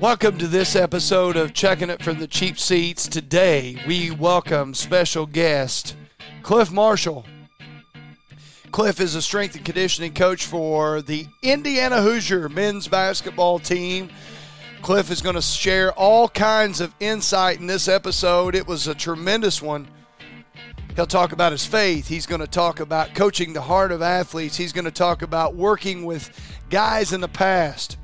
Welcome to this episode of Chuckin' It from the Cheap Seats. Today, we welcome special guest Clif Marshall. Clif is a strength and conditioning coach for the Indiana Hoosier men's basketball team. Clif is going to share all kinds of insight in this episode. It was a tremendous one. He'll talk about his faith. He's going to talk about coaching the heart of athletes. He's going to talk about working with guys in the past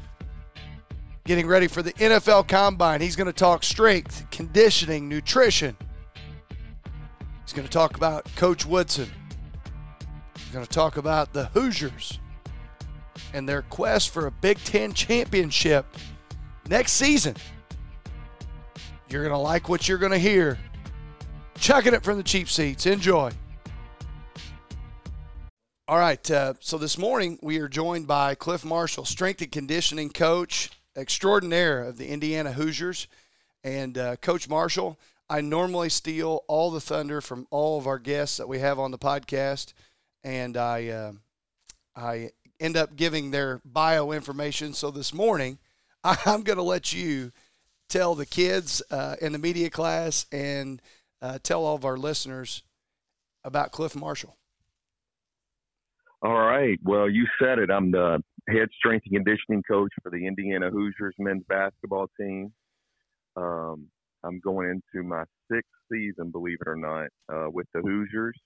getting ready for the NFL Combine. He's going to talk strength, conditioning, nutrition. He's going to talk about Coach Woodson. He's going to talk about the Hoosiers and their quest for a Big Ten championship next season. You're going to like what you're going to hear. Chucking it from the cheap seats. Enjoy. All right. Uh, so this morning we are joined by Clif Marshall, strength and conditioning coach extraordinaire of the Indiana Hoosiers. And uh, Coach Marshall, I normally steal all the thunder from all of our guests that we have on the podcast, and I uh, I end up giving their bio information. So this morning, I'm going to let you tell the kids uh, in the media class and uh, tell all of our listeners about Clif Marshall. All right. Well, you said it. I'm the head strength and conditioning coach for the Indiana Hoosiers men's basketball team. Um, I'm going into my sixth season, believe it or not, uh, with the Hoosiers.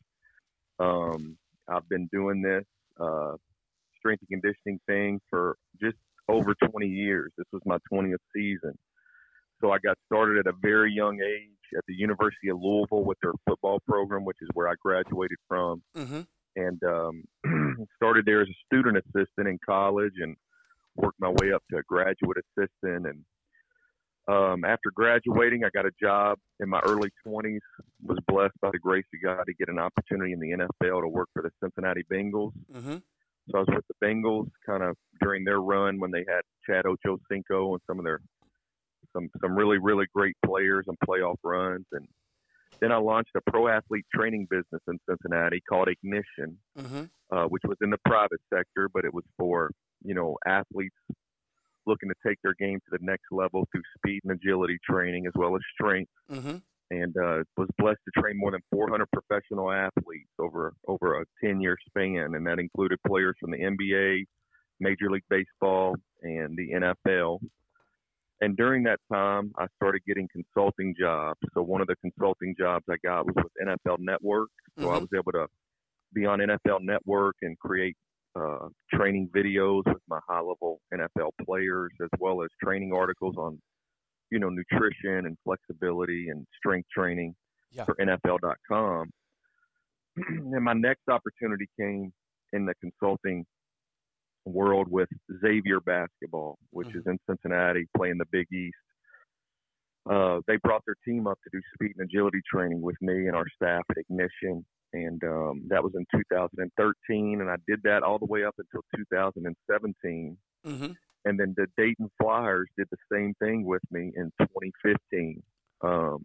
Um, I've been doing this uh, strength and conditioning thing for just over 20 years. This was my 20th season. So I got started at a very young age at the University of Louisville with their football program, which is where I graduated from. Mm-hmm and um, started there as a student assistant in college and worked my way up to a graduate assistant. And um, after graduating, I got a job in my early 20s. Was blessed by the grace of God to get an opportunity in the NFL to work for the Cincinnati Bengals. Mm-hmm. So I was with the Bengals kind of during their run when they had Chad Ochocinco and some of their some some really really great players and playoff runs and then I launched a pro athlete training business in Cincinnati called Ignition, mm-hmm. uh, which was in the private sector, but it was for you know athletes looking to take their game to the next level through speed and agility training as well as strength. Mm-hmm. And uh, was blessed to train more than 400 professional athletes over over a 10 year span, and that included players from the NBA, Major League Baseball, and the NFL. And during that time, I started getting consulting jobs. So one of the consulting jobs I got was with NFL Network. So mm-hmm. I was able to be on NFL Network and create uh, training videos with my high-level NFL players, as well as training articles on, you know, nutrition and flexibility and strength training yeah. for NFL.com. and my next opportunity came in the consulting world with Xavier basketball, which mm-hmm. is in Cincinnati, playing the Big East. Uh, they brought their team up to do speed and agility training with me and our staff at Ignition, and um, that was in 2013. And I did that all the way up until 2017. Mm-hmm. And then the Dayton Flyers did the same thing with me in 2015. Um,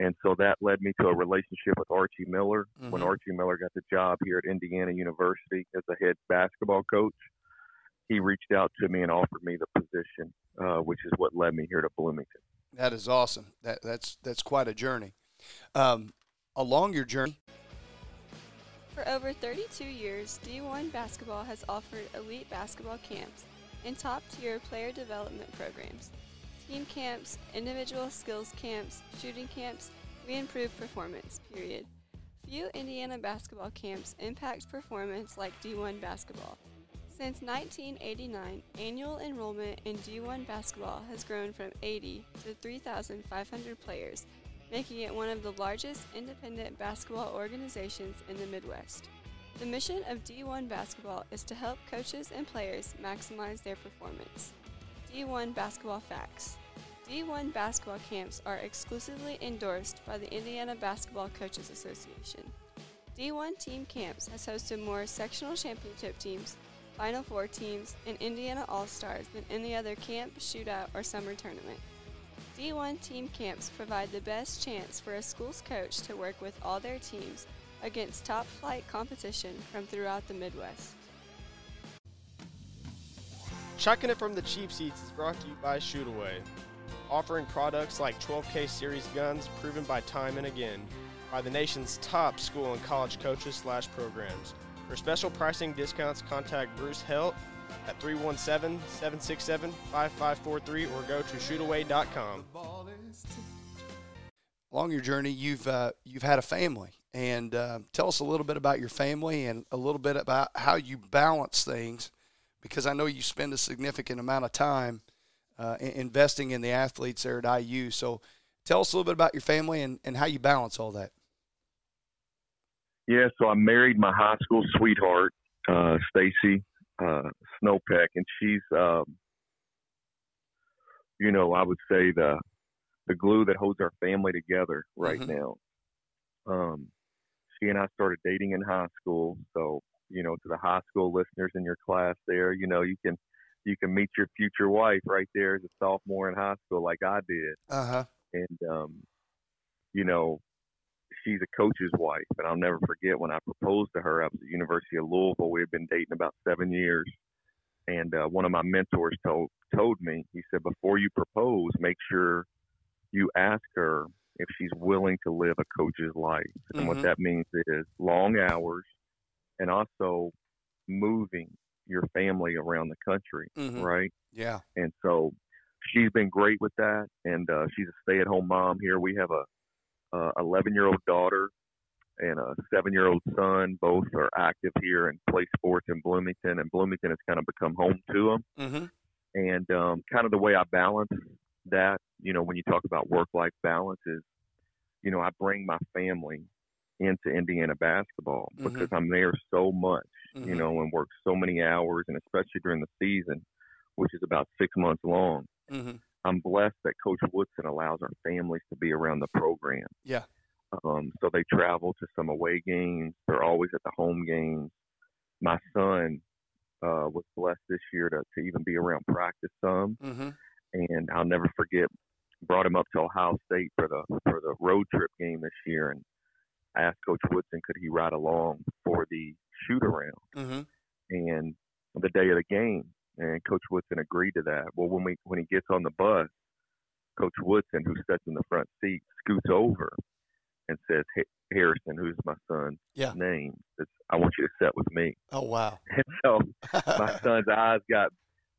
and so that led me to a relationship with Archie Miller. Mm-hmm. When Archie Miller got the job here at Indiana University as a head basketball coach, he reached out to me and offered me the position, uh, which is what led me here to Bloomington. That is awesome. That that's that's quite a journey. Um, along your journey. For over 32 years, D1 Basketball has offered elite basketball camps and top tier player development programs team camps, individual skills camps, shooting camps, we improve performance, period. Few Indiana basketball camps impact performance like D1 basketball. Since 1989, annual enrollment in D1 basketball has grown from 80 to 3,500 players, making it one of the largest independent basketball organizations in the Midwest. The mission of D1 basketball is to help coaches and players maximize their performance. D1 Basketball Facts D1 basketball camps are exclusively endorsed by the Indiana Basketball Coaches Association. D1 Team Camps has hosted more sectional championship teams, Final Four teams, and Indiana All Stars than any other camp, shootout, or summer tournament. D1 Team Camps provide the best chance for a school's coach to work with all their teams against top flight competition from throughout the Midwest. Chuckin' it from the cheap seats is brought to you by Shootaway, offering products like 12K series guns proven by time and again by the nation's top school and college coaches slash programs. For special pricing discounts, contact Bruce Helt at 317-767-5543 or go to shootaway.com. Along your journey, you've uh, you've had a family, and uh, tell us a little bit about your family and a little bit about how you balance things because I know you spend a significant amount of time uh, investing in the athletes there at IU. So tell us a little bit about your family and, and how you balance all that. Yeah, so I married my high school sweetheart, uh, Stacy uh, Snowpeck, and she's, um, you know, I would say the the glue that holds our family together right mm-hmm. now. Um, she and I started dating in high school, so you know, to the high school listeners in your class there, you know, you can you can meet your future wife right there as a sophomore in high school like I did. Uh-huh. And um you know, she's a coach's wife and I'll never forget when I proposed to her I was at the University of Louisville. We had been dating about 7 years. And uh, one of my mentors told told me, he said before you propose, make sure you ask her if she's willing to live a coach's life. And mm-hmm. what that means is long hours, and also moving your family around the country, mm-hmm. right? Yeah. And so she's been great with that, and uh, she's a stay-at-home mom here. We have a 11-year-old daughter and a seven-year-old son. Both are active here and play sports in Bloomington, and Bloomington has kind of become home to them. Mm-hmm. And um, kind of the way I balance that, you know, when you talk about work-life balance, is, you know, I bring my family into Indiana basketball mm-hmm. because I'm there so much, mm-hmm. you know, and work so many hours, and especially during the season, which is about six months long. Mm-hmm. I'm blessed that Coach Woodson allows our families to be around the program. Yeah. Um, so they travel to some away games. They're always at the home games. My son uh, was blessed this year to, to even be around practice some, mm-hmm. and I'll never forget. Brought him up to Ohio State for the for the road trip game this year, and I asked Coach Woodson could he ride along for the shoot around, mm-hmm. and on the day of the game, and Coach Woodson agreed to that. Well, when we when he gets on the bus, Coach Woodson, who sits in the front seat, scoots over and says, hey, "Harrison, who's my son's yeah. name, says, I want you to sit with me." Oh wow! And so my son's eyes got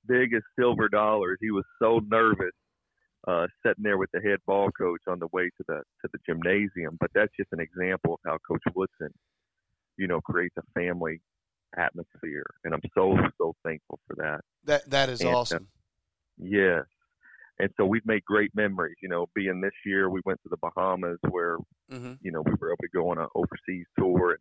big as silver dollars. He was so nervous uh, sitting there with the head ball coach on the way to the to the gymnasium. But that's just an example of how Coach Woodson, you know, creates a family atmosphere, and I'm so so thankful for that. That that is and, uh, awesome. Uh, yes, and so we've made great memories. You know, being this year, we went to the Bahamas where mm-hmm. you know we were able to go on an overseas tour. And,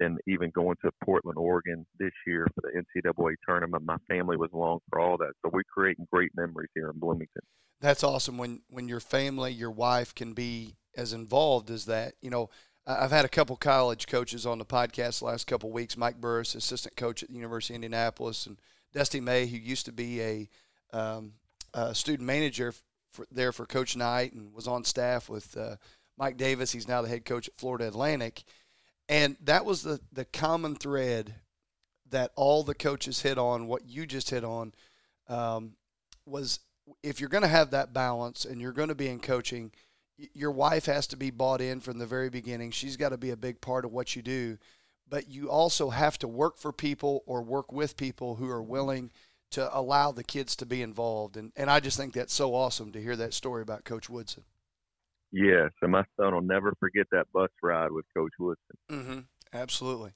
and even going to Portland, Oregon this year for the NCAA tournament. My family was along for all that. So we're creating great memories here in Bloomington that's awesome when when your family, your wife can be as involved as that. You know, I've had a couple college coaches on the podcast the last couple weeks. Mike Burris, assistant coach at the University of Indianapolis, and Dusty May, who used to be a, um, a student manager for, there for Coach Knight and was on staff with uh, Mike Davis. He's now the head coach at Florida Atlantic, and that was the the common thread that all the coaches hit on. What you just hit on um, was if you're going to have that balance and you're going to be in coaching, your wife has to be bought in from the very beginning. She's got to be a big part of what you do. But you also have to work for people or work with people who are willing to allow the kids to be involved. And, and I just think that's so awesome to hear that story about Coach Woodson. Yeah, and my son will never forget that bus ride with Coach Woodson. Mm-hmm. Absolutely.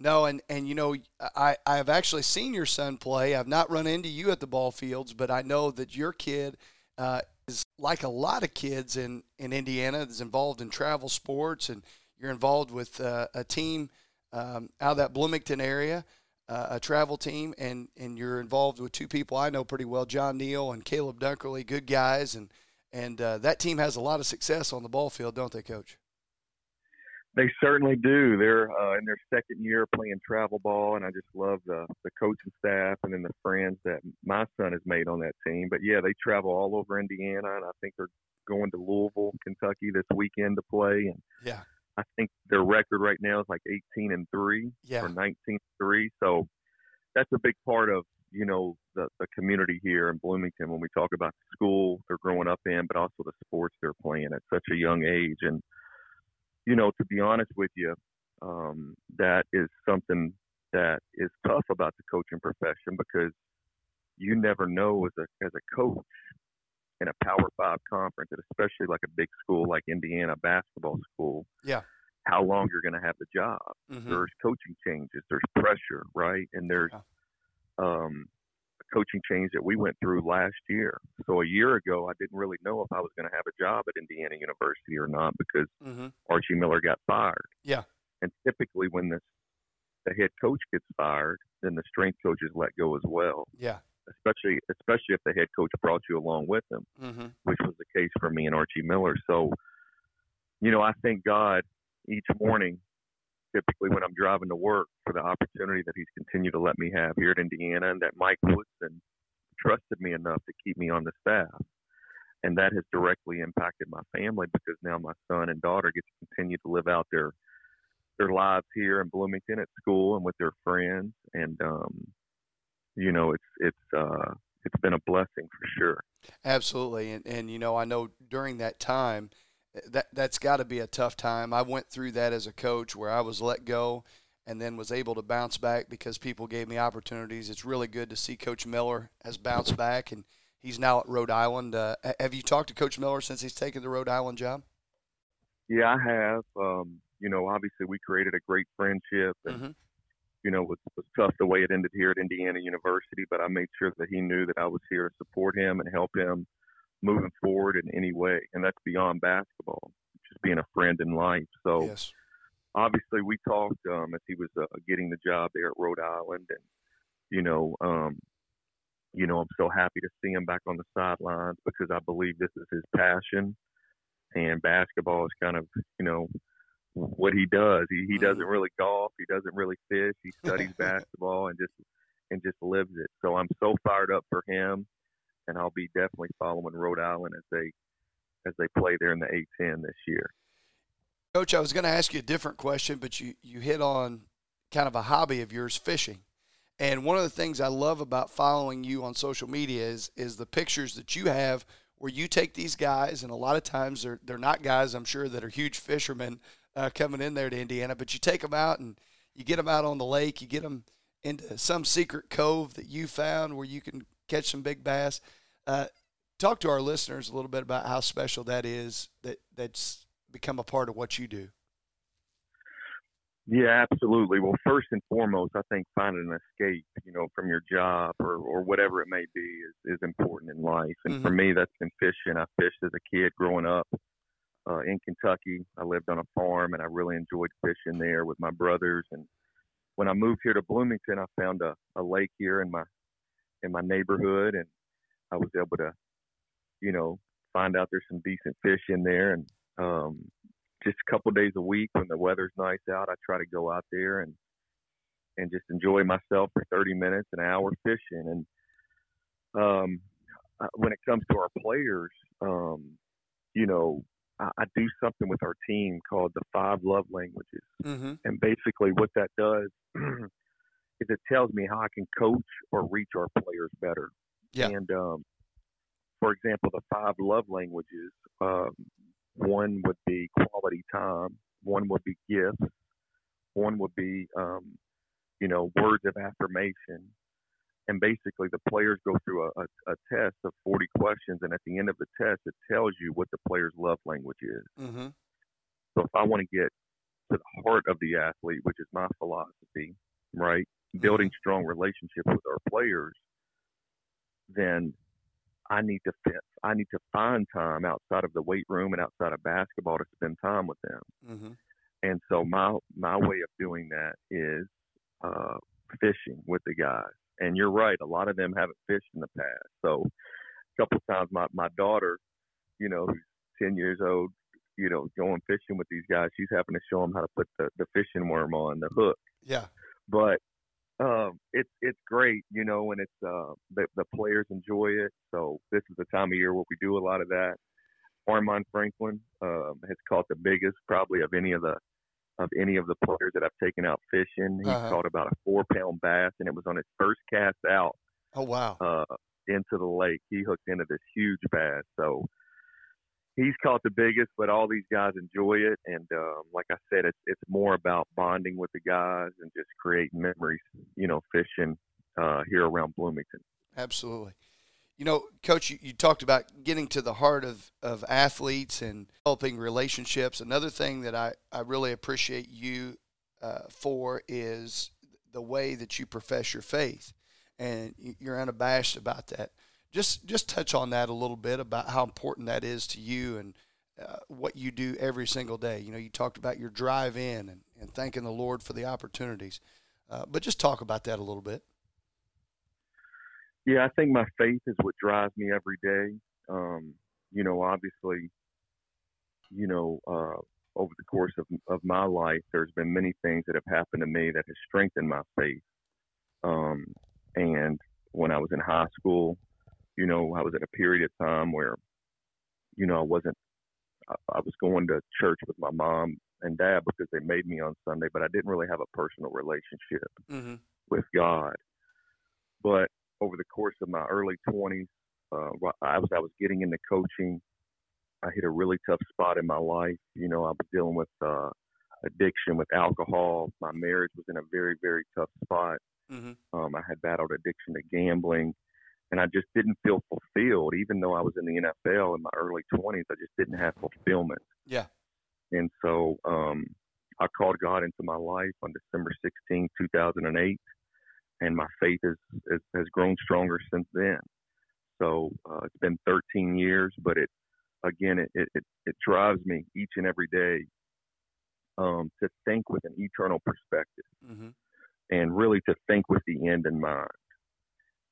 No, and and you know, I I have actually seen your son play. I've not run into you at the ball fields, but I know that your kid uh, like a lot of kids in in Indiana that's involved in travel sports, and you're involved with uh, a team um, out of that Bloomington area. Uh, a travel team, and, and you're involved with two people I know pretty well, John Neal and Caleb Dunkerley, good guys, and and uh, that team has a lot of success on the ball field, don't they, Coach? They certainly do. They're uh, in their second year playing travel ball, and I just love the the coaching staff and then the friends that my son has made on that team. But yeah, they travel all over Indiana, and I think they're going to Louisville, Kentucky this weekend to play. And yeah, I think their record right now is like 18 and three yeah. or 19 and three. So that's a big part of you know, the the community here in Bloomington when we talk about the school they're growing up in, but also the sports they're playing at such a young age. And you know, to be honest with you, um, that is something that is tough about the coaching profession because you never know as a as a coach in a Power Five conference, and especially like a big school like Indiana basketball school. Yeah. How long you're going to have the job? Mm-hmm. There's coaching changes. There's pressure, right? And there's Yeah. um, coaching change that we went through last year. So a year ago, I didn't really know if I was going to have a job at Indiana University or not because Mm-hmm. Archie Miller got fired. Yeah. And typically, when the the head coach gets fired, then the strength coach is let go as well. Yeah. Especially, especially if the head coach brought you along with him, Mm-hmm. which was the case for me and Archie Miller. So, you know, I thank God each morning, typically when I'm driving to work, for the opportunity that He's continued to let me have here at Indiana, and that Mike Woodson trusted me enough to keep me on the staff. And that has directly impacted my family because now my son and daughter get to continue to live out their their lives here in Bloomington at school and with their friends. And um, you know, it's it's uh, it's been a blessing for sure. Absolutely, and and you know I know during that time, that that's got to be a tough time. I went through that as a coach where I was let go, and then was able to bounce back because people gave me opportunities. It's really good to see Coach Miller has bounced back, and he's now at Rhode Island. Uh, have you talked to Coach Miller since he's taken the Rhode Island job? Yeah, I have. Um, you know, obviously we created a great friendship, and Mhm. you know, it was, was tough the way it ended here at Indiana University. But I made sure that he knew that I was here to support him and help him moving forward in any way, and that's beyond basketball, just being a friend in life. So Yes. obviously we talked um, as he was uh, getting the job there at Rhode Island, and you know, um, you know, I'm so happy to see him back on the sidelines because I believe this is his passion, and basketball is kind of you know what he does. He he Mhm. doesn't really golf, he doesn't really fish, he studies basketball and just and just lives it. So I'm so fired up for him, and I'll be definitely following Rhode Island as they as they play there in the A10 this year. Coach, I was going to ask you a different question, but you, you hit on kind of a hobby of yours, fishing. And one of the things I love about following you on social media is is the pictures that you have where you take these guys, and a lot of times they're they're not guys I'm sure that are huge fishermen uh, coming in there to Indiana, but you take them out and you get them out on the lake, you get them into some secret cove that you found where you can catch some big bass. Uh, talk to our listeners a little bit about how special that is that that's become a part of what you do. Yeah, absolutely. Well, first and foremost, I think finding an escape, you know, from your job or, or whatever it may be is, is important in life. And for me, that's been fishing. I fished as a kid growing up uh, in Kentucky. I lived on a farm and I really enjoyed fishing there with my brothers. And when I moved here to Bloomington, I found a, a lake here in my in my neighborhood, and I was able to, you know, find out there's some decent fish in there. And um, just a couple days a week when the weather's nice out, I try to go out there and and just enjoy myself for 30 minutes, an hour fishing. And um, uh, when it comes to our players, um, you know, I, I do something with our team called the Five Love Languages, Mm-hmm. and basically what that does is it tells me how I can coach or reach our players better. Yeah. And um, for example, the five love languages. Um, one would be quality time. One would be gifts. One would be, um, you know, words of affirmation. And basically, the players go through a, a, a test of 40 questions, and at the end of the test, it tells you what the player's love language is. Mm-hmm. So if I want to get to the heart of the athlete, which is my philosophy, right? Building strong relationships with our players, then I need to fit, I need to find time outside of the weight room and outside of basketball to spend time with them. Mm-hmm. And so my my way of doing that is uh, fishing with the guys. And you're right, a lot of them haven't fished in the past. So a couple of times my my daughter, you know, who's ten years old, you know, going fishing with these guys, she's having to show them how to put the the fishing worm on the hook. Yeah. But um, it's it's great, you know, and it's uh, the the players enjoy it. So this is the time of year where we do a lot of that. Armaan Franklin um, has caught the biggest, probably of any of the of any of the players that I've taken out fishing. He Uh-huh. caught about a four pound bass, and it was on his first cast out Oh wow! Uh, into the lake. He hooked into this huge bass. So he's caught the biggest, but all these guys enjoy it. And um, like I said, it's it's more about bonding with the guys and just creating memories. You know, fishing uh, here around Bloomington. Absolutely. You know, Coach, you, you talked about getting to the heart of, of athletes and helping relationships. Another thing that I, I really appreciate you uh, for is the way that you profess your faith, and you're unabashed about that. Just just touch on that a little bit about how important that is to you and uh, what you do every single day. You know, you talked about your drive in and, and thanking the Lord for the opportunities, uh, but just talk about that a little bit. Yeah, I think my faith is what drives me every day. Um, you know, obviously, you know, uh, over the course of, of my life, there's been many things that have happened to me that has strengthened my faith. Um, and when I was in high school, you know, I was at a period of time where, you know, I wasn't, I, I was going to church with my mom and dad because they made me on Sunday, but I didn't really have a personal relationship mm-hmm. with God. But over the course of my early 20s, uh, I was I was getting into coaching. I hit a really tough spot in my life. You know, I was dealing with uh, addiction with alcohol. My marriage was in a very very tough spot. Mm-hmm. Um, I had battled addiction to gambling, and I just didn't feel fulfilled. Even though I was in the NFL in my early 20s, I just didn't have fulfillment. Yeah. And so um, I called God into my life on December 16, 2008 and my faith is, is has grown stronger since then. So uh, it's been 13 years, but it again it, it it drives me each and every day um, to think with an eternal perspective, mm-hmm. and really to think with the end in mind.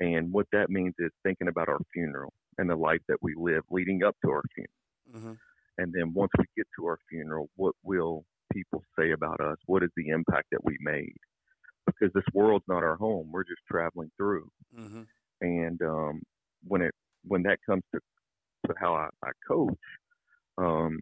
And what that means is thinking about our funeral and the life that we live leading up to our funeral. Mm-hmm. And then once we get to our funeral, what will people say about us? What is the impact that we made? because this world's not our home. We're just traveling through. Mm-hmm. And um, when it when that comes to to how I, I coach, um,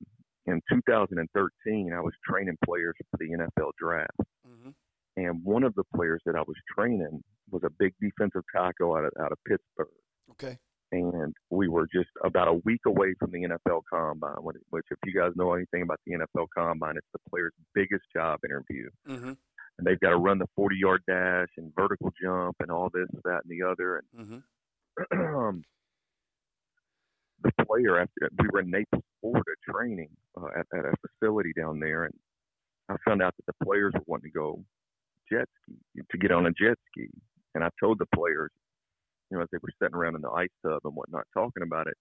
in 2013, I was training players for the NFL draft. Mm-hmm. And one of the players that I was training was a big defensive tackle out of, out of Pittsburgh. Okay. And we were just about a week away from the NFL Combine, which, if you guys know anything about the NFL Combine, it's the player's biggest job interview. Mm-hmm and they've got to run the 40 yard dash and vertical jump and all this, that, and the other. And mm-hmm. the player, after we were in Naples, Florida, training uh, at, at a facility down there, and I found out that the players were wanting to go jet ski to get on a jet ski, and I told the players, you know, as they were sitting around in the ice tub and whatnot, talking about it,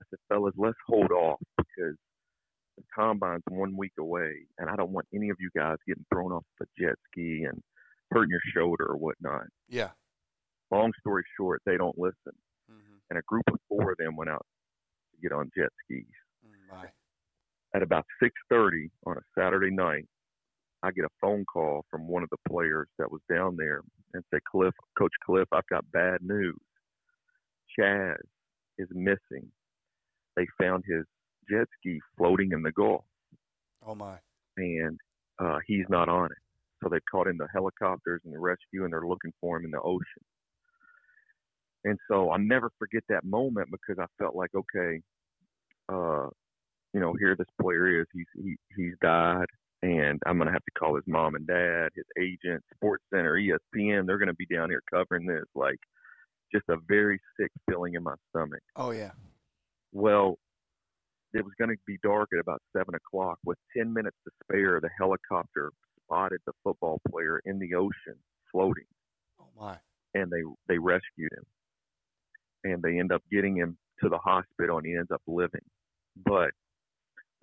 I said, fellas, let's hold off because the combine's one week away, and I don't want any of you guys getting thrown off a jet ski and hurting your shoulder or whatnot. Yeah. Long story short, they don't listen, mm-hmm. and a group of four of them went out to get on jet skis. Mm, At about six thirty on a Saturday night, I get a phone call from one of the players that was down there and said, "Clif, Coach Clif, I've got bad news. Chaz is missing. They found his jet ski floating in the Gulf. Oh my! And uh, he's not on it. So they've called in the helicopters and the rescue, and they're looking for him in the ocean. And so I'll never forget that moment because I felt like, okay, uh, you know, here this player is. He's he, he's died, and I'm gonna have to call his mom and dad, his agent, Sports Center, ESPN. They're gonna be down here covering this. Like, just a very sick feeling in my stomach. Oh yeah. Well, it was going to be dark at about seven o'clock. With ten minutes to spare, the helicopter spotted the football player in the ocean floating. Oh my! And they they rescued him, and they end up getting him to the hospital, and he ends up living. But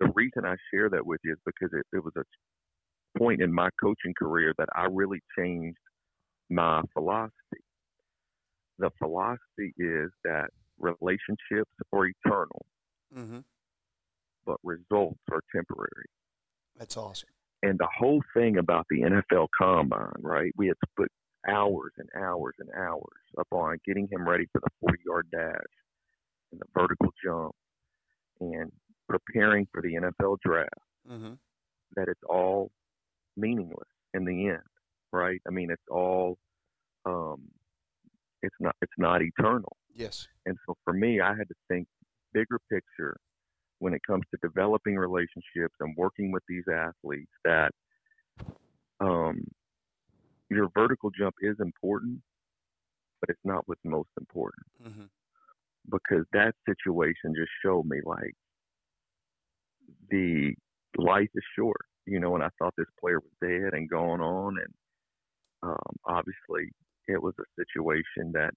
the reason I share that with you is because it, it was a point in my coaching career that I really changed my philosophy. The philosophy is that relationships are eternal. Mm-hmm but results are temporary. That's awesome. And the whole thing about the NFL Combine, right? We had to put hours and hours and hours upon getting him ready for the 40 yard dash and the vertical jump and preparing for the NFL draft. Mm-hmm. That it's all meaningless in the end, right? I mean, it's all um, it's not it's not eternal. Yes. And so for me, I had to think bigger picture when it comes to developing relationships and working with these athletes that um, your vertical jump is important, but it's not what's most important. Mm-hmm. Because that situation just showed me like the life is short, you know, and I thought this player was dead and gone on. And um, obviously, it was a situation that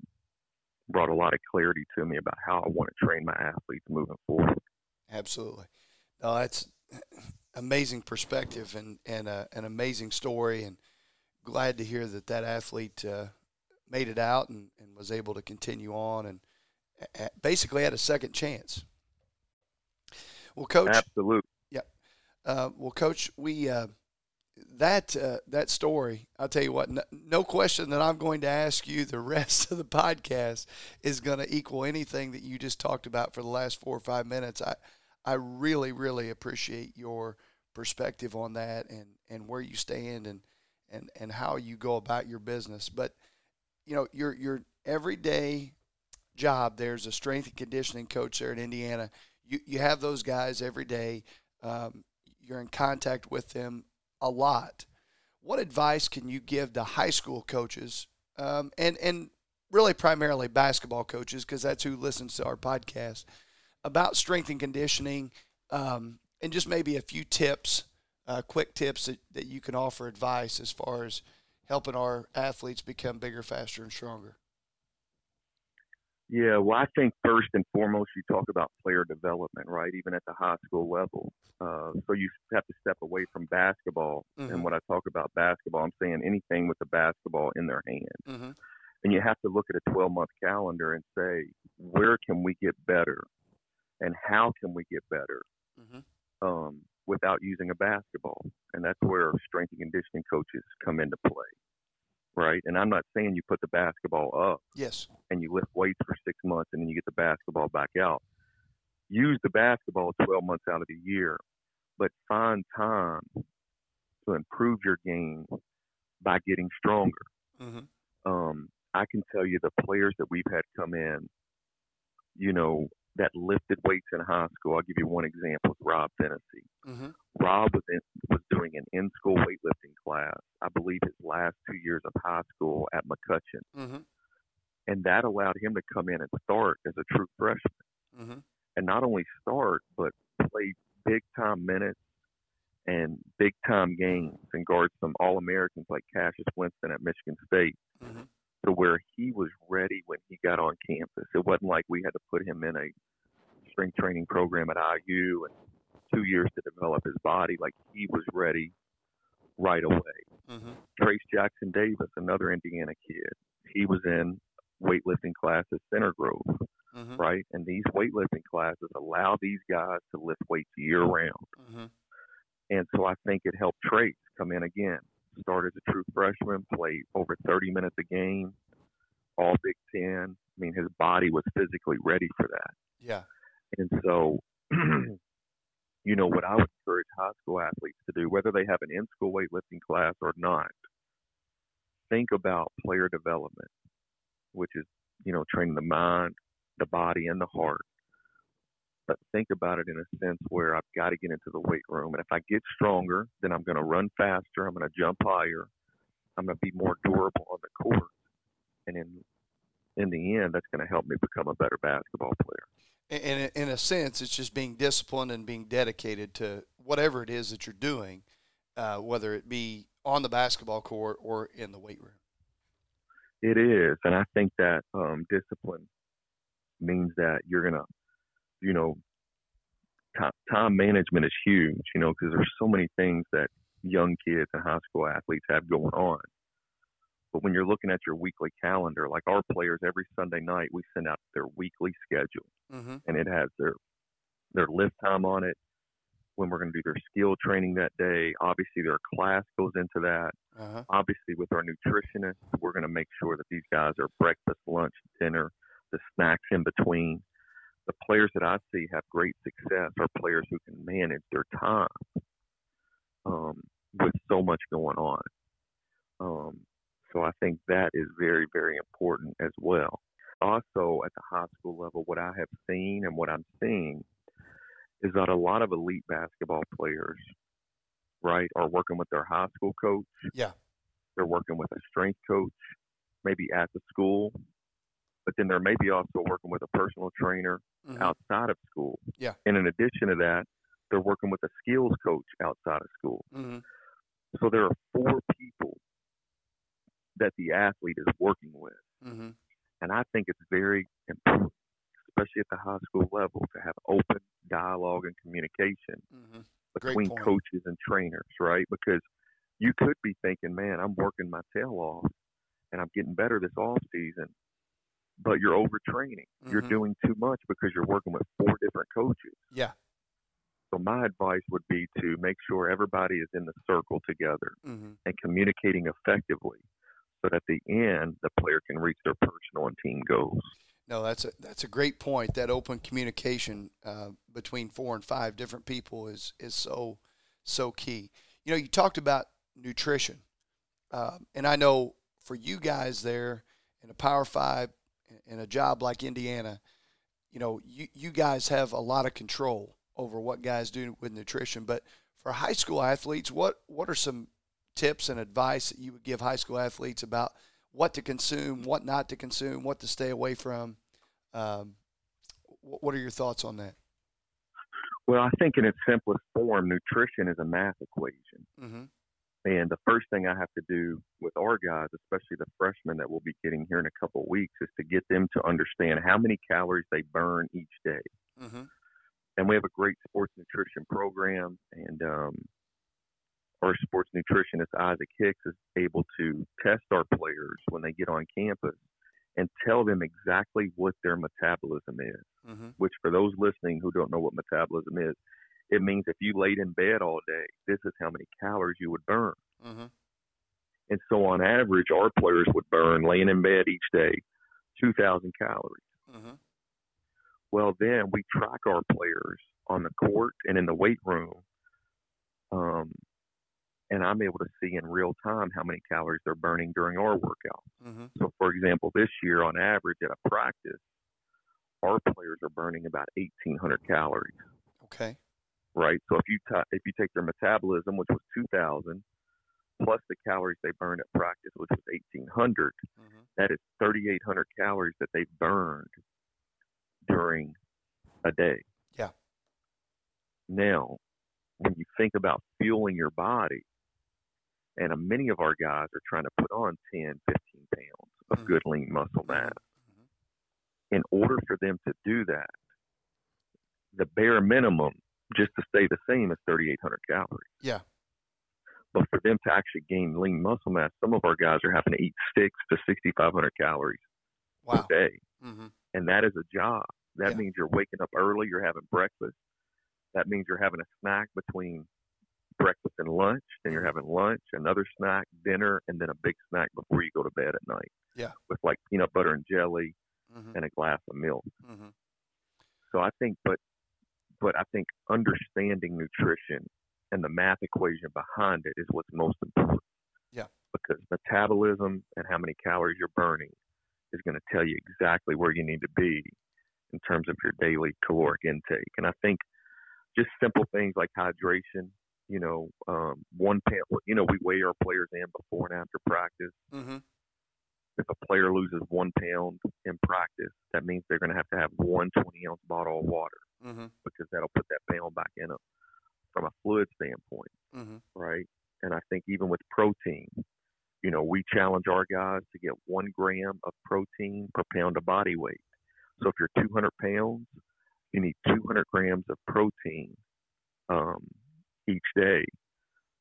brought a lot of clarity to me about how I want to train my athletes moving forward. Absolutely. No, that's amazing perspective and, and uh, an amazing story. And glad to hear that that athlete uh, made it out and, and was able to continue on and basically had a second chance. Well, coach. Absolutely. Yeah. Uh, well, coach, we uh, that uh, that story. I'll tell you what. No, no, question that I'm going to ask you the rest of the podcast is going to equal anything that you just talked about for the last four or five minutes. I I really really appreciate your perspective on that and and where you stand and and and how you go about your business. But you know your your everyday job. There's a strength and conditioning coach there in Indiana. You you have those guys every day. Um, you're in contact with them a lot. What advice can you give to high school coaches um, and and really primarily basketball coaches because that's who listens to our podcast about strength and conditioning um, and just maybe a few tips, uh, quick tips that, that you can offer advice as far as helping our athletes become bigger, faster, and stronger? Yeah, well, I think first and foremost, you talk about player development, right? Even at the high school level. Uh, so you have to step away from basketball. Mm-hmm. And when I talk about basketball, I'm saying anything with the basketball in their hand. Mm-hmm. And you have to look at a 12 month calendar and say, where can we get better? And how can we get better mm-hmm. um, without using a basketball? And that's where strength and conditioning coaches come into play right? And I'm not saying you put the basketball up. Yes. And you lift weights for six months and then you get the basketball back out. Use the basketball 12 months out of the year, but find time to improve your game by getting stronger. Mm-hmm. Um, I can tell you the players that we've had come in, you know, that lifted weights in high school. I'll give you one example: Rob Phinisee. Mm-hmm. Rob was in, was doing an in-school weightlifting class. I believe his last two years of high school at McCutcheon, mm-hmm. and that allowed him to come in and start as a true freshman, mm-hmm. and not only start but play big time minutes and big time games and guard some All Americans like Cassius Winston at Michigan State. To where he was ready when he got on campus. It wasn't like we had to put him in a strength training program at IU and two years to develop his body. Like he was ready right away. Mm-hmm. Trace Jackson Davis, another Indiana kid, he was in weightlifting class at Center Grove, mm-hmm. right? And these weightlifting classes allow these guys to lift weights year round. Mm-hmm. And so I think it helped Trayce come in again started as a true freshman, played over 30 minutes a game, all Big Ten. I mean, his body was physically ready for that. Yeah. And so, you know, what I would encourage high school athletes to do, whether they have an in school weightlifting class or not, think about player development, which is, you know, training the mind, the body, and the heart but think about it in a sense where I've got to get into the weight room. And if I get stronger, then I'm going to run faster. I'm going to jump higher. I'm going to be more durable on the court. And in in the end, that's going to help me become a better basketball player. And in a sense, it's just being disciplined and being dedicated to whatever it is that you're doing, uh, whether it be on the basketball court or in the weight room. It is, and I think that um, discipline means that you're going to you know, time, time management is huge, you know, because there's so many things that young kids and high school athletes have going on. But when you're looking at your weekly calendar, like our players, every Sunday night we send out their weekly schedule, mm-hmm. and it has their their lift time on it. When we're going to do their skill training that day, obviously their class goes into that. Uh-huh. Obviously, with our nutritionist, we're going to make sure that these guys are breakfast, lunch, dinner, the snacks in between the players that I see have great success are players who can manage their time um, with so much going on. Um, So I think that is very, very important as well. Also, at the high school level, what I have seen and what I'm seeing is that a lot of elite basketball players, right, are working with their high school coach. Yeah. They're working with a strength coach, maybe at the school, but then they're maybe also working with a personal trainer Mhm. outside of school. Yeah. And in addition to that, they're working with a skills coach outside of school. Mhm. So there are four people that the athlete is working with. Mhm. And I think it's very important, especially at the high school level, to have open dialogue and communication Mhm. Between coaches and trainers, right? Because you could be thinking, man, I'm working my tail off and I'm getting better this off season, but you're overtraining. You're Mhm. doing too much because you're working with four different coaches. Yeah. So my advice would be to make sure everybody is in the circle together Mhm. and communicating effectively so that at the end the player can reach their personal and team goals. No, that's a that's a great point. That open communication uh, between four and five different people is is so so key. You know, you talked about nutrition, um, and I know for you guys there in a Power Five in a job like Indiana, you know, you you guys have a lot of control over what guys do with nutrition. But for high school athletes, what what are some tips and advice that you would give high school athletes about what to consume, what not to consume, what to stay away from. Um, what are your thoughts on that? Well, I think in its simplest form, nutrition is a math equation. Mm-hmm. And the first thing I have to do with our guys, especially the freshmen that we'll be getting here in a couple of weeks, is to get them to understand how many calories they burn each day. Mm-hmm. And we have a great sports nutrition program, and um, our sports nutritionist Isaac Hicks is able to test our players when they get on campus and tell them exactly what their metabolism is. Mm-hmm. Which, for those listening who don't know what metabolism is, it means if you laid in bed all day, this is how many calories you would burn. Mm-hmm. And so, on average, our players would burn laying in bed each day 2,000 calories. Mm-hmm. Well, then we track our players on the court and in the weight room. Um, and I'm able to see in real time how many calories they're burning during our workout. Mm-hmm. So, for example, this year on average at a practice, our players are burning about 1,800 calories, Okay. Right? So if you ta if you take their metabolism, which was 2,000, plus the calories they burned at practice, which was 1,800, Mm-hmm. that is 3,800 calories that they burned during a day. Yeah. Now, when you think about fueling your body, and uh, many of our guys are trying to put on 10, 15 pounds of Mhm. good lean muscle mass. Mhm. In order for them to do that, the bare minimum just to stay the same is 3,800 calories. Yeah. But for them to actually gain lean muscle mass, some of our guys are having to eat six to 6,500 calories Wow. a day Mm-hmm. and that is a job. That Yeah. means you're waking up early, you're having breakfast. That means you're having a snack between breakfast and lunch, then you're having lunch, another snack, dinner, and then a big snack before you go to bed at night. Yeah. With like peanut butter and jelly Mm-hmm. and a glass of milk. Mm-hmm. So I think but but I think understanding nutrition and the math equation behind it is what's most important. Yeah. Because metabolism and how many calories you're burning is going to tell you exactly where you need to be in terms of your daily caloric intake. And I think just simple things like hydration, you know, um, one pound, you know, we weigh our players in before and after practice. Mm-hmm. If a player loses one pound in practice, that means they're going to have to have one 20 ounce bottle of water Mm-hmm. because that'll put that pound back in them from a fluid standpoint, Mm-hmm. right? And I think even with protein, you know, we challenge our guys to get one gram of protein per pound of body weight. So if you're 200 pounds, you need 200 grams of protein um, each day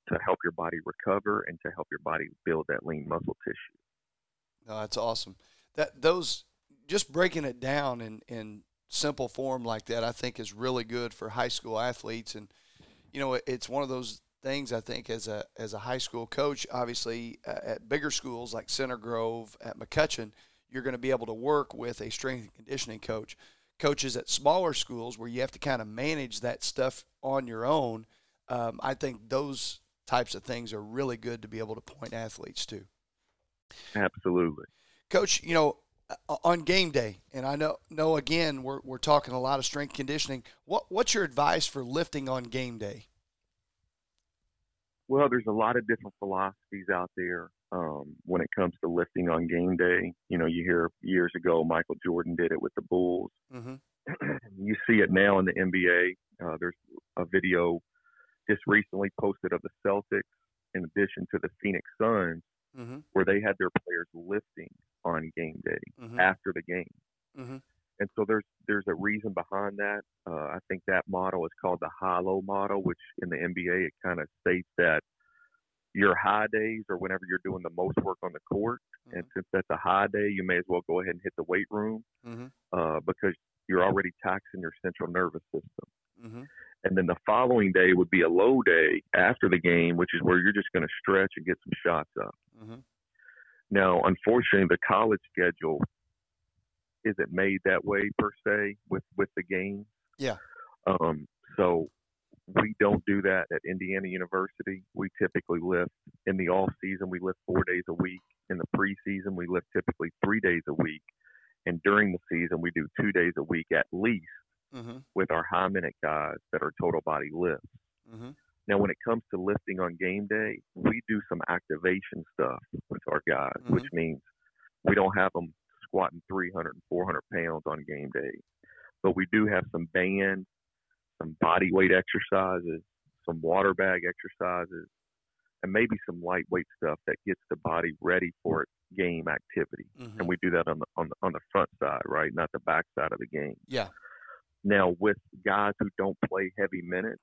to help your body recover and to help your body build that lean muscle tissue. No, that's awesome. That those just breaking it down and in simple form like that, I think is really good for high school athletes. And you know, it, it's one of those things I think as a as a high school coach, obviously uh, at bigger schools like Center Grove, at McCutcheon, you're going to be able to work with a strength and conditioning coach. Coaches at smaller schools where you have to kind of manage that stuff on your own. Um, I think those types of things are really good to be able to point athletes to. Absolutely. Coach, you know, on game day, and I know know again we're we're talking a lot of strength conditioning. What what's your advice for lifting on game day? Well, there's a lot of different philosophies out there um, when it comes to lifting on game day. You know, you hear years ago Michael Jordan did it with the Bulls. Mm-hmm. you see it now in the NBA. Uh, there's a video just recently posted of the Celtics, in addition to the Phoenix Suns, Mm-hmm. where they had their players lifting on game day Mm-hmm. after the game. Mm-hmm. And so there's there's a reason behind that. Uh, I think that model is called the high-low model, which in the NBA it kind of states that your high days are whenever you're doing the most work on the court, and since that's a high day, you may as well go ahead and hit the weight room Mm-hmm. uh, because you're already taxing your central nervous system. Mm-hmm. And then the following day would be a low day after the game, which is where you're just going to stretch and get some shots up. Mm-hmm. Now, unfortunately, the college schedule isn't made that way per se with with the game. Yeah. Um, so we don't do that at Indiana University. We typically lift in the off season. We lift four days a week. In the preseason, we lift typically three days a week, and during the season, we do two days a week at least Mm-hmm. with our high minute guys that are total body lifts. Mm-hmm. Now, when it comes to lifting on game day, we do some activation stuff with our guys, which means we don't have them squatting 300 and 400 pounds on game day, but we do have some band, some body weight exercises, some water bag exercises, and maybe some lightweight stuff that gets the body ready for its game activity. Mm-hmm. And we do that on the on the on the front side, right, not the back side of the game. Yeah. Now, with guys who don't play heavy minutes,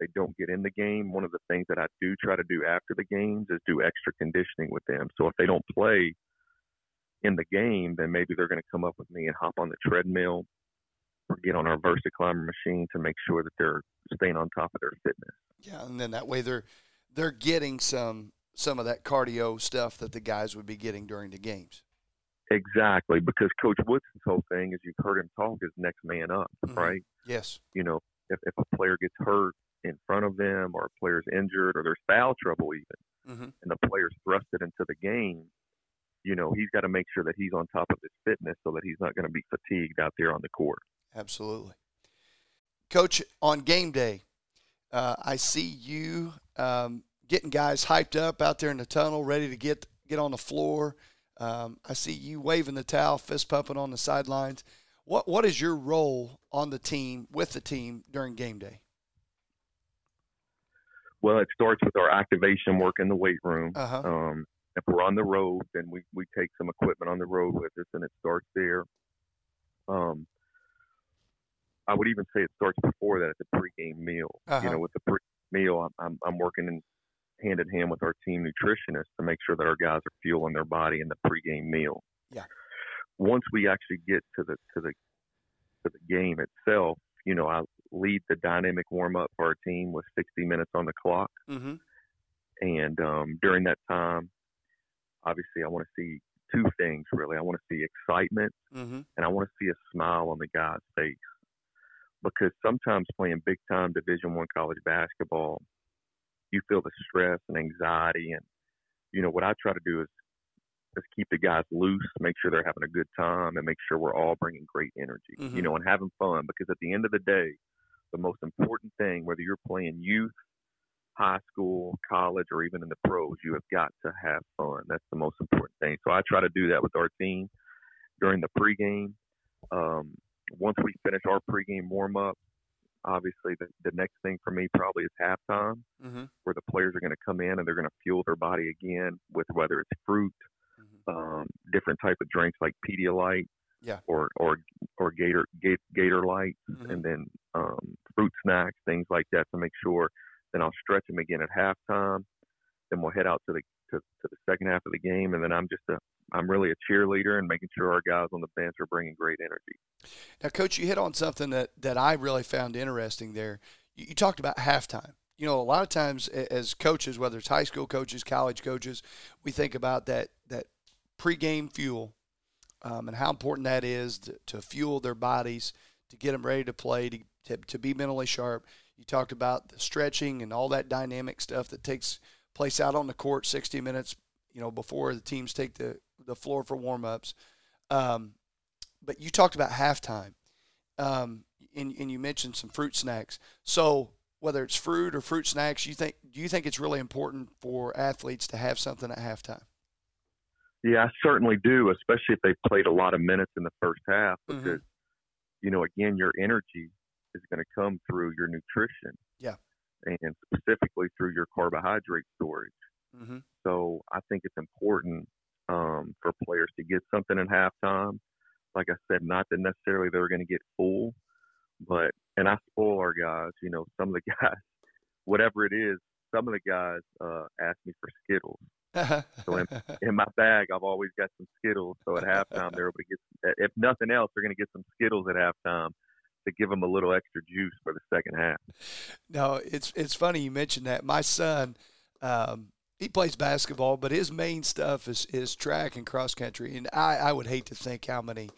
they don't get in the game, one of the things that I do try to do after the games is do extra conditioning with them. So if they don't play in the game, then maybe they're going to come up with me and hop on the treadmill or get on our VersaClimber machine to make sure that they're staying on top of their fitness. Yeah, and then that way they're they're getting some some of that cardio stuff that the guys would be getting during the games. Exactly, because Coach Woodson's whole thing, as you've heard him talk, is next man up, Mhm. right? Yes. you know, if, if a player gets hurt in front of them or a player's injured or there's foul trouble even Mm-hmm. and the player's thrusted into the game, you know, he's got to make sure that he's on top of his fitness so that he's not going to be fatigued out there on the court. Absolutely. Coach, on game day, uh, I see you um, getting guys hyped up out there in the tunnel, ready to get get on the floor. Um, I see you waving the towel, fist pumping on the sidelines. What what is your role on the team with the team during game day? Well, it starts with our activation work in the weight room. Uh huh. Um, if we're on the road, then we, we take some equipment on the road with us, and it starts there. Um, I would even say it starts before that at the pregame meal. Uh-huh. You know, with the pre meal, I'm, I'm I'm working in hand in hand with our team nutritionist to make sure that our guys are fueling their body in the pregame meal. Yeah. Once we actually get to the to the to the game itself, you know, I lead the dynamic warm up for our team with 60 minutes on the clock. Mm-hmm. And um, during that time, obviously, I want to see two things really. I want to see excitement Mm-hmm. and I want to see a smile on the guy's face. Because sometimes playing big time Division One college basketball, you feel the stress and anxiety, and you know what I try to do is is keep the guys loose, make sure they're having a good time, and make sure we're all bringing great energy, Mhm. you know, and having fun. Because at the end of the day, the most important thing, whether you're playing youth, high school, college, or even in the pros, you have got to have fun. That's the most important thing. So I try to do that with our team during the pregame. Um, once we finish our pregame warm up, obviously the, the next thing for me probably is halftime, Mm-hmm. where the players are going to come in and they're going to fuel their body again with whether it's fruit, Mm-hmm. um, different type of drinks like Pedialyte, Yeah. or or or Gator Gator, Gator Light, Mhm. and then um, fruit snacks, things like that to make sure. Then I'll stretch them again at halftime. Then we'll head out to the to, to the second half of the game, and then I'm just a I'm really a cheerleader and making sure our guys on the bench are bringing great energy. Now, Coach, you hit on something that, that I really found interesting there. You, you talked about halftime. You know, a lot of times as coaches, whether it's high school coaches, college coaches, we think about that that pregame fuel um, and how important that is to, to fuel their bodies, to get them ready to play, to, to, to be mentally sharp. You talked about the stretching and all that dynamic stuff that takes place out on the court, 60 minutes you know, before the teams take the the floor for warmups. Um, but you talked about halftime, um, and, and you mentioned some fruit snacks. So whether it's fruit or fruit snacks, you think do you think it's really important for athletes to have something at halftime? Yeah, I certainly do, especially if they played a lot of minutes in the first half, Mhm. because you know, again, your energy is going to come through your nutrition. Yeah. And specifically through your carbohydrate storage. Mm-hmm. So I think it's important um, for players to get something at halftime. Like I said, not that necessarily they're going to get full, but and I spoil our guys. You know, some of the guys, whatever it is, some of the guys uh, ask me for Skittles. So In my bag, I've always got some Skittles. So at halftime, they're able to get, if nothing else, they're going to get some Skittles at halftime to give them a little extra juice for the second half. No, it's it's funny you mentioned that. My son, um, he plays basketball, but his main stuff is is track and cross country, and I I would hate to think how many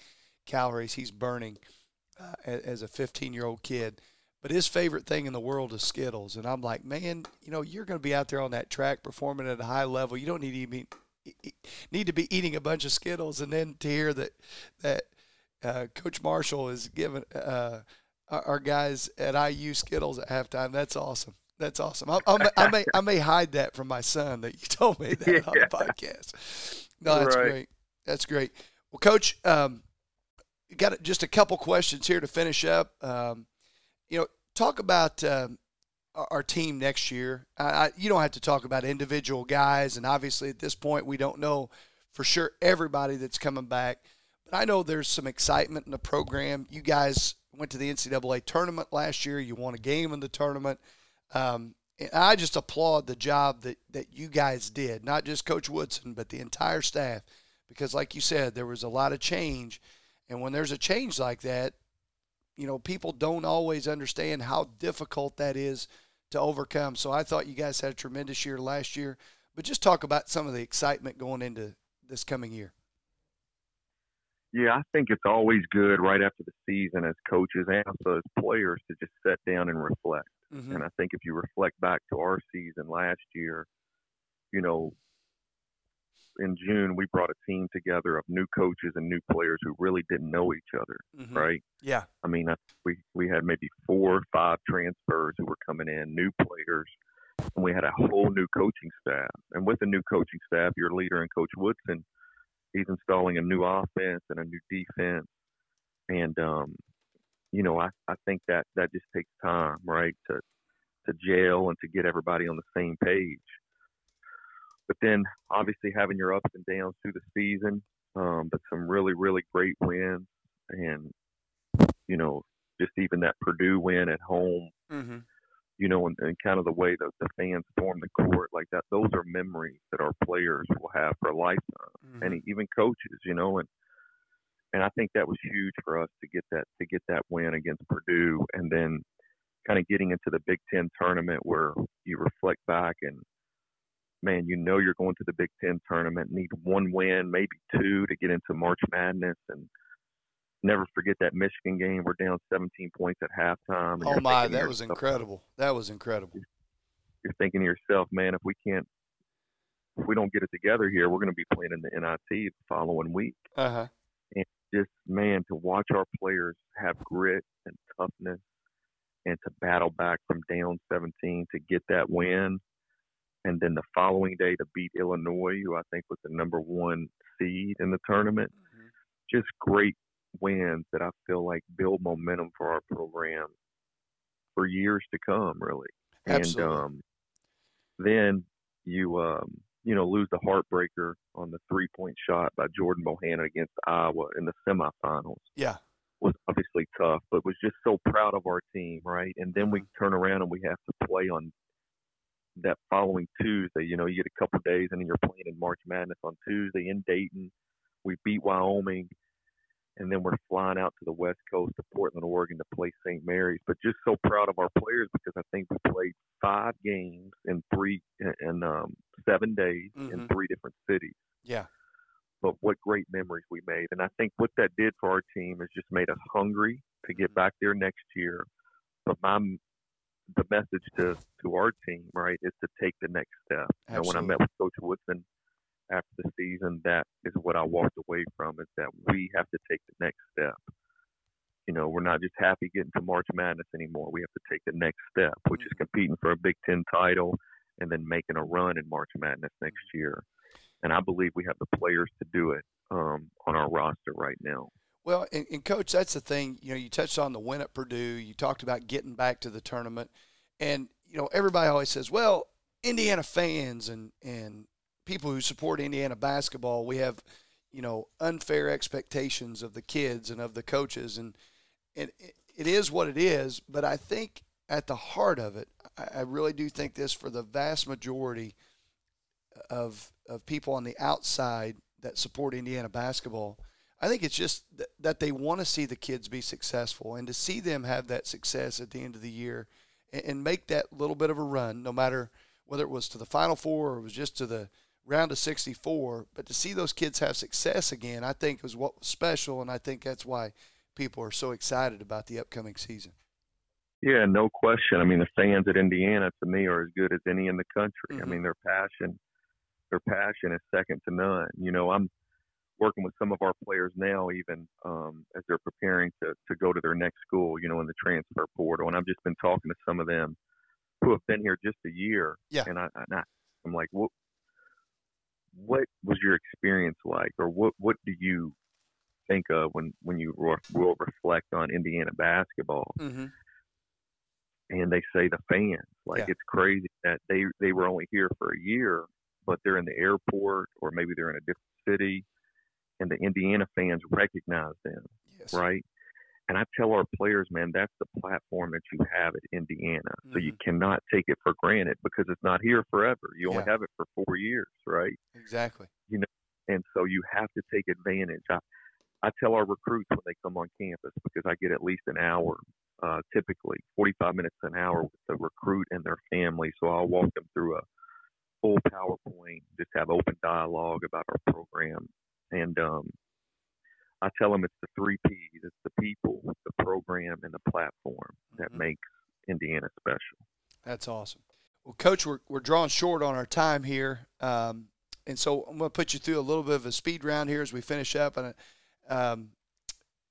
calories he's burning uh, as a 15 year old kid. But his favorite thing in the world is Skittles, and I'm like, man, you know, you're going to be out there on that track performing at a high level. You don't need to even need to be eating a bunch of Skittles, and then to hear that that uh, Coach Marshall is giving uh, our, guys at IU Skittles at halftime. That's awesome. That's awesome. I, I, may, I may I may hide that from my son that you told me that on the podcast. No, that's Right. great. That's great. Well, Coach, um, got just a couple questions here to finish up. Um, you know, talk about um, our, team next year. I, you don't have to talk about individual guys, and obviously at this point we don't know for sure everybody that's coming back. But I know there's some excitement in the program. You guys went to the NCAA tournament last year. You won a game in the tournament. Um, and I just applaud the job that, that you guys did, not just Coach Woodson, but the entire staff. Because, like you said, there was a lot of change. And when there's a change like that, you know, people don't always understand how difficult that is to overcome. So I thought you guys had a tremendous year last year. But just talk about some of the excitement going into this coming year. Yeah, I think it's always good right after the season as coaches and also as players to just sit down and reflect. Mm-hmm. And I think if you reflect back to our season last year, you know, in June we brought a team together of new coaches and new players who really didn't know each other, Mhm. right? Yeah. I mean, I, we we had maybe four or five transfers who were coming in, new players, and we had a whole new coaching staff. And with the new coaching staff, your leader and Coach Woodson, he's installing a new offense and a new defense. And um, you know, I, I think that that just takes time, right, to to gel and to get everybody on the same page. But then obviously having your ups and downs through the season, um, but some really, really great wins and you know, just even that Purdue win at home, Mm-hmm. you know, and, and kind of the way that the fans stormed the court, like that, those are memories that our players will have for a lifetime, Mm-hmm. and even coaches, you know, and and I think that was huge for us to get that to get that win against Purdue, and then kind of getting into the Big Ten tournament where you reflect back and man, you know you're going to the Big Ten tournament, need one win, maybe two to get into March Madness, and never forget that Michigan game. We're down 17 points at halftime. and Oh my, that was yourself- incredible. That was incredible. You're thinking to yourself, man, if we can't, if we don't get it together here, we're going to be playing in the NIT the following week. Uh huh. And just man, to watch our players have grit and toughness, and to battle back from down 17 to get that win, and then the following day to beat Illinois, who I think was the number one seed in the tournament. Just great wins that I feel like build momentum for our program for years to come, really. Absolutely. And um, then you um, you know lose the heartbreaker on the three point shot by Jordan Bohannon against Iowa in the semifinals Yeah. was obviously tough, but was just so proud of our team, right? And then we turn around and we have to play on that following Tuesday. You know, you get a couple days and then you're playing in March Madness on Tuesday in Dayton. We beat Wyoming, and then we're flying out to the West Coast to Portland, Oregon to play St. Mary's. But just so proud of our players because I think we played five games in three in um, seven days in Mhm. three different cities Yeah. but what great memories we made. And I think what that did for our team is just made us hungry to get back there next year. But my the message to to our team, right, is to take the next step. And when I met with Coach Woodson after the season, that is what I walked away from is that we have to take the next step. You know, we're not just happy getting to March Madness anymore. We have to take the next step, which is competing for a Big Ten title and then making a run in March Madness next year. And I believe we have the players to do it um, on our roster right now. Well, and, and, coach, that's the thing. You know, you touched on the win at Purdue. You talked about getting back to the tournament, and you know, everybody always says, "Well, Indiana fans and and people who support Indiana basketball, we have, you know, unfair expectations of the kids and of the coaches, and and it is what it is. But I think at the heart of it, I, I really do think this for the vast majority of of people on the outside that support Indiana basketball. I think it's just th- that they want to see the kids be successful and to see them have that success at the end of the year and, and make that little bit of a run, no matter whether it was to the Final Four or it was just to the round of 64. But to see those kids have success again, I think was what was special, and I think that's why people are so excited about the upcoming season. Yeah, no question. I mean, the fans at Indiana to me are as good as any in the country. Mm-hmm. I mean, their passion, their passion is second to none. You know, I'm working with some of our players now, even um, as they're preparing to to go to their next school. You know, in the transfer portal, and I've just been talking to some of them who have been here just a year. Yeah. And I, I I'm like, what what was your experience like, or what what do you think of when when you will reflect on Indiana basketball? Mm-hmm. And they say the fans, like Yeah. it's crazy that they they were only here for a year, but they're in the airport or maybe they're in a different city, and the Indiana fans recognize them, Yes. right? And I tell our players, man, that's the platform that you have at Indiana. So you cannot take it for granted because it's not here forever. You only Yeah. have it for four years, right? Exactly. You know, and so you have to take advantage. I, I tell our recruits when they come on campus because I get at least an hour, uh, typically 45 minutes an hour with the recruit and their family. So I'll walk them through a full PowerPoint, just have open dialogue about our program, and um, I tell them it's the three P's: it's the people, the program, and the platform that Mhm. makes Indiana special. That's awesome. Well, Coach, we're, we're drawing short on our time here. Um, and so I'm going to put you through a little bit of a speed round here as we finish up. And um,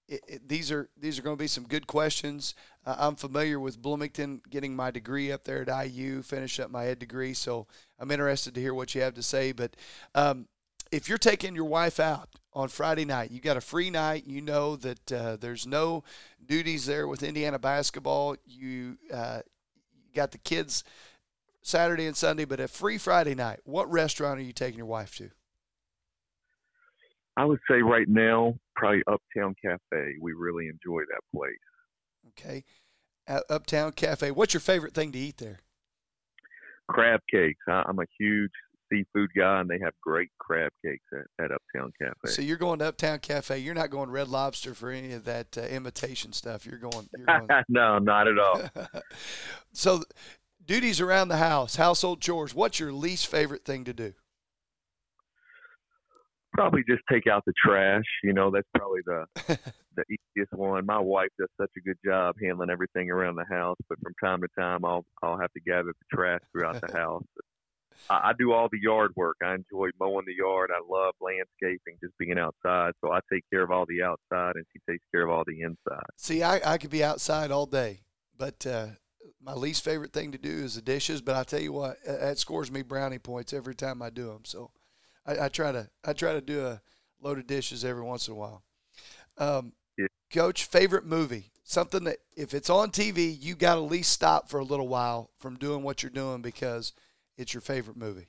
it, it, these are these are going to be some good questions. Uh, I'm familiar with Bloomington, getting my degree up there at IU, finish up my ed degree. So I'm interested to hear what you have to say. But um, if you're taking your wife out on Friday night, you got a free night. You know that uh, there's no duties there with Indiana basketball. You uh, got the kids Saturday and Sunday, but a free Friday night. What restaurant are you taking your wife to? I would say right now, probably Uptown Cafe. We really enjoy that place. Okay, at Uptown Cafe. What's your favorite thing to eat there? crab cakes. I, I'm a huge seafood guy, and they have great crab cakes at, at Uptown Cafe. So you're going to Uptown Cafe. You're not going Red Lobster for any of that uh, imitation stuff. You're going. You're going no, not at all. so, duties around the house, household chores. What's your least favorite thing to do? Probably just take out the trash. You know, that's probably the the easiest one. My wife does such a good job handling everything around the house, but from time to time, I'll I'll have to gather the trash throughout the house. I, I do all the yard work. I enjoy mowing the yard. I love landscaping, just being outside. So I take care of all the outside, and she takes care of all the inside. See, I, I could be outside all day, but uh, my least favorite thing to do is the dishes. But I tell you what, that scores me brownie points every time I do them. So I, I try to I try to do a load of dishes every once in a while. Um, Yeah. Coach, favorite movie? Something that if it's on TV, you got to at least stop for a little while from doing what you're doing because it's your favorite movie.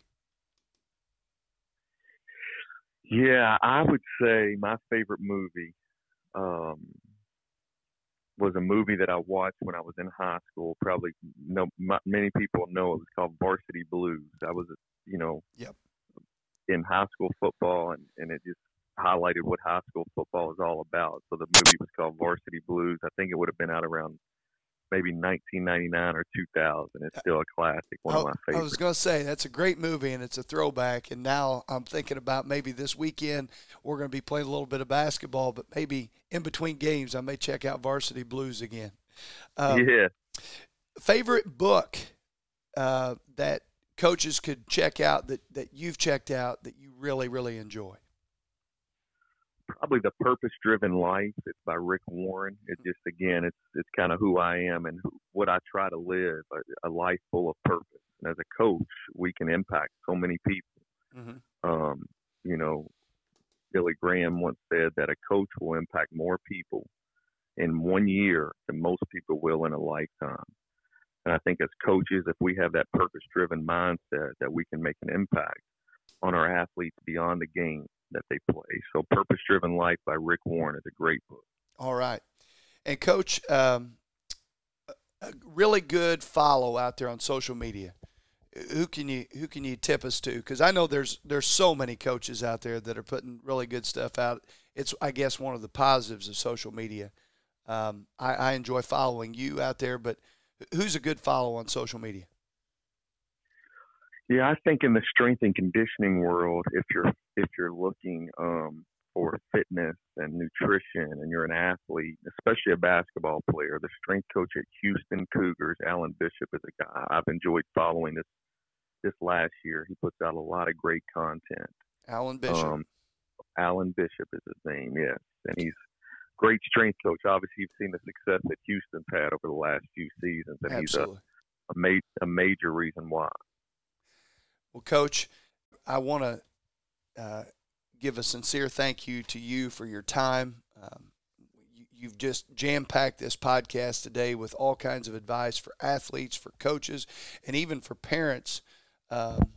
Yeah, I would say my favorite movie um, was a movie that I watched when I was in high school. Probably no, m- many people know it was called Varsity Blues. I was, you know, Yep. in high school football, and and it just highlighted what high school football is all about. So the movie was called Varsity Blues. I think it would have been out around maybe 1999 or 2000. It's still a classic, one of my favorites. I was going to say that's a great movie and it's a throwback. And now I'm thinking about maybe this weekend we're going to be playing a little bit of basketball, but maybe in between games I may check out Varsity Blues again. Um, yeah. Favorite book uh, that coaches could check out that, that you've checked out that you really, really enjoy? Probably the Purpose Driven Life. It's by Rick Warren. It just again, it's it's kind of who I am and who, what I try to live a, a life full of purpose. And as a coach, we can impact so many people. Mm-hmm. Um, you know, Billy Graham once said that a coach will impact more people in one year than most people will in a lifetime. And I think as coaches, if we have that purpose driven mindset, that we can make an impact on our athletes beyond the game that they play. So, Purpose Driven Life by Rick Warren is a great book. All right. And, Coach, um, a really good follow out there on social media. Who can you who can you tip us to? Because I know there's there's so many coaches out there that are putting really good stuff out. It's I guess one of the positives of social media. Um, I, I enjoy following you out there, but who's a good follow on social media? Yeah, I think in the strength and conditioning world, if you're if you're looking um, for fitness and nutrition, and you're an athlete, especially a basketball player, the strength coach at Houston Cougars, Alan Bishop, is a guy I've enjoyed following this this last year. He puts out a lot of great content. Alan Bishop. Um, Alan Bishop is his name, yes, and he's great strength coach. Obviously, you've seen the success that Houston's had over the last few seasons, and Absolutely. he's a a, ma- a major reason why. Well, Coach, I want to uh, give a sincere thank you to you for your time. Um, you, have just jam packed this podcast today with all kinds of advice for athletes, for coaches, and even for parents um,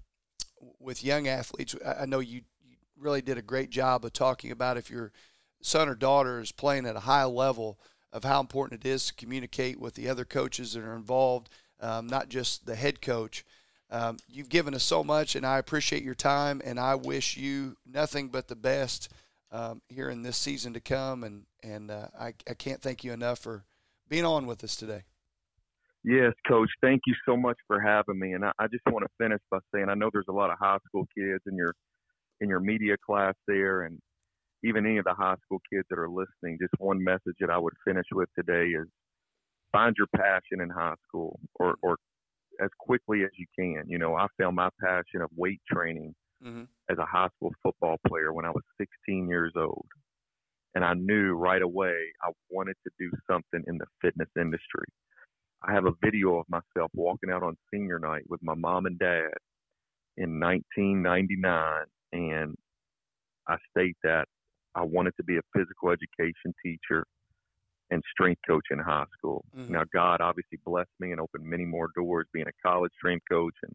with young athletes. I, I know you, you really did a great job of talking about if you're son or daughter is playing at a high level of how important it is to communicate with the other coaches that are involved, um, not just the head coach. Um, you've given us so much, and I appreciate your time, and I wish you nothing but the best um, here in this season to come. And and uh, I, I can't thank you enough for being on with us today. Yes, Coach. Thank you so much for having me. And I, I just want to finish by saying I know there's a lot of high school kids in your in your media class there, and even any of the high school kids that are listening, just one message that I would finish with today is find your passion in high school or, or as quickly as you can. You know, I found my passion of weight training mm-hmm. as a high school football player when I was 16 years old. And I knew right away I wanted to do something in the fitness industry. I have a video of myself walking out on senior night with my mom and dad in 1999. And I state that I wanted to be a physical education teacher and strength coach in high school. Mm-hmm. Now, God obviously blessed me and opened many more doors being a college strength coach and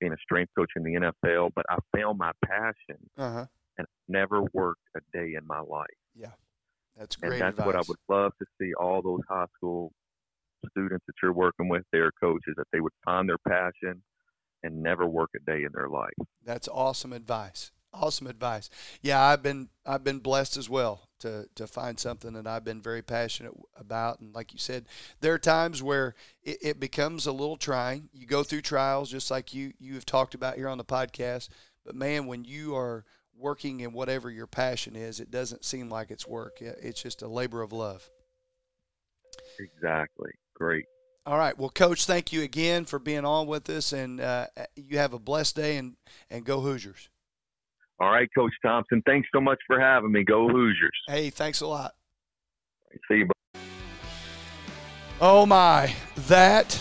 being a strength coach in the NFL. But I found my passion uh-huh. and never worked a day in my life. Yeah, that's great. And that's advice. what I would love to see all those high school students that you're working with, their coaches, that they would find their passion and never work a day in their life. That's awesome advice. Awesome advice. Yeah, I've been I've been blessed as well to to find something that I've been very passionate about. And like you said, there are times where it, it becomes a little trying. You go through trials, just like you you have talked about here on the podcast. But man, when you are working in whatever your passion is, it doesn't seem like it's work. It's just a labor of love. Exactly. Great. All right. Well, Coach, thank you again for being on with us, and uh, you have a blessed day, and and go Hoosiers. All right, Coach Thompson. Thanks so much for having me. Go Hoosiers. Hey, thanks a lot. See you. Oh, my. That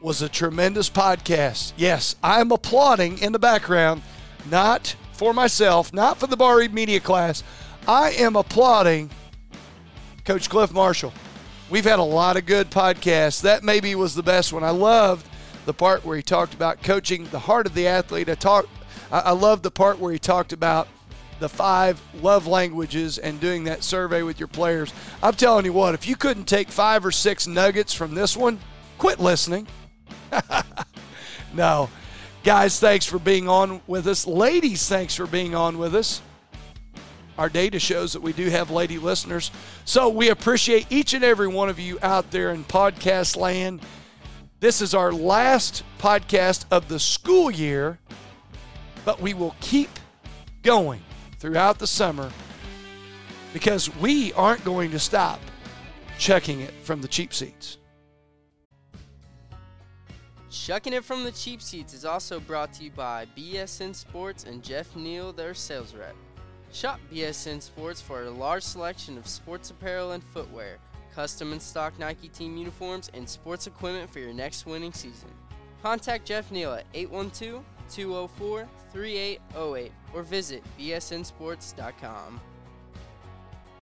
was a tremendous podcast. Yes, I'm applauding in the background, not for myself, not for the Bar Media class. I am applauding Coach Clif Marshall. We've had a lot of good podcasts. That maybe was the best one. I loved the part where he talked about coaching the heart of the athlete. I talked I, I love the part where he talked about the five love languages and doing that survey with your players. I'm telling you what, if you couldn't take five or six nuggets from this one, quit listening. no. Guys, thanks for being on with us. Ladies, thanks for being on with us. Our data shows that we do have lady listeners. So we appreciate each and every one of you out there in podcast land. This is our last podcast of the school year but we will keep going throughout the summer because we aren't going to stop Chuckin' it from the cheap seats. Chuckin' It from the Cheap Seats is also brought to you by BSN Sports and Jeff Neal, their sales rep. Shop BSN Sports for a large selection of sports apparel and footwear, custom and stock Nike team uniforms, and sports equipment for your next winning season. Contact Jeff Neal at 812 204 3808 or visit bsnsports.com.